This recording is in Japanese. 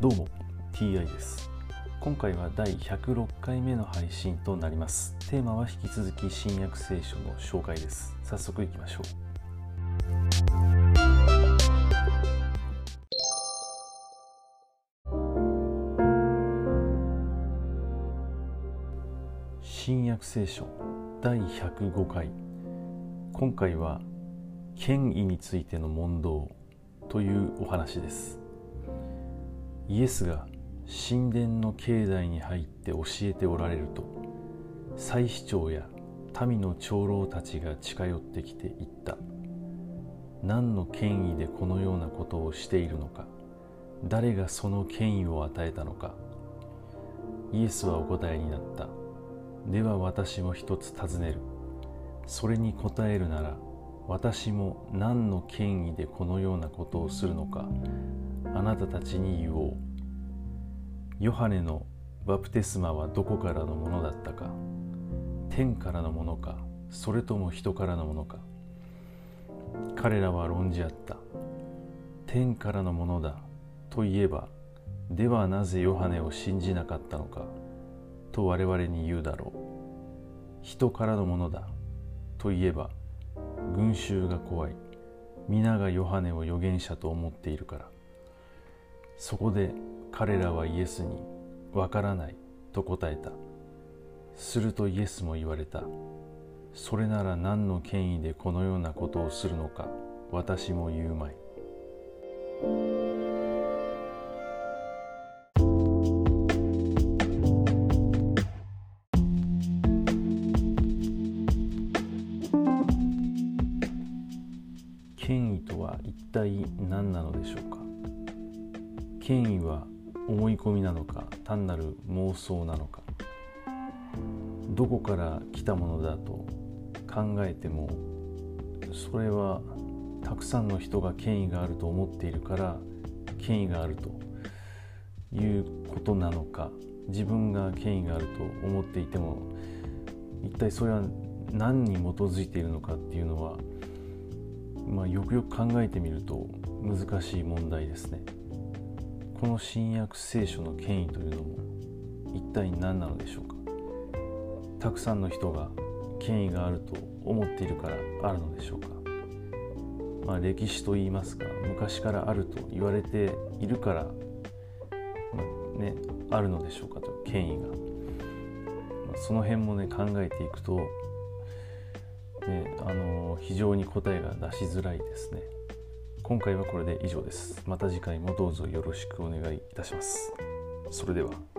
どうも TI です。今回は第106回目の配信となります。テーマは引き続き新約聖書の紹介です。早速いきましょう。新約聖書第105回。今回は権威についての問答というお話です。イエスが神殿の境内に入って教えておられると祭司長や民の長老たちが近寄ってきて言った。何の権威でこのようなことをしているのか誰がその権威を与えたのか。イエスはお答えになった。では私も一つ尋ねる。それに答えるなら私も何の権威でこのようなことをするのかあなたたちに言おう。ヨハネのバプテスマはどこからのものだったか天からのものかそれとも人からのものか。彼らは論じ合った。天からのものだといえばではなぜヨハネを信じなかったのかと我々に言うだろう。人からのものだといえば群衆が怖い。皆がヨハネを預言者と思っているから。そこで彼らはイエスに「わからない」と答えた。するとイエスも言われた。それなら何の権威でこのようなことをするのか私も言うまい。権威とは一体何なのでしょうか？権威は思い込みなのか単なる妄想なのか？どこから来たものだと考えてもそれはたくさんの人が権威があると思っているから権威があるということなのか？自分が権威があると思っていても一体それは何に基づいているのかっていうのは、まあ、よくよく考えてみると難しい問題ですね。この新約聖書の権威というのも一体何なのでしょうか？たくさんの人が権威があると思っているからあるのでしょうか、まあ、歴史といいますか昔からあると言われているから、まあ、ね、あるのでしょうかと権威が、まあ、その辺もね考えていくと、ね、あの非常に答えが出しづらいですね。今回はこれで以上です。また次回もどうぞよろしくお願いいたします。それでは。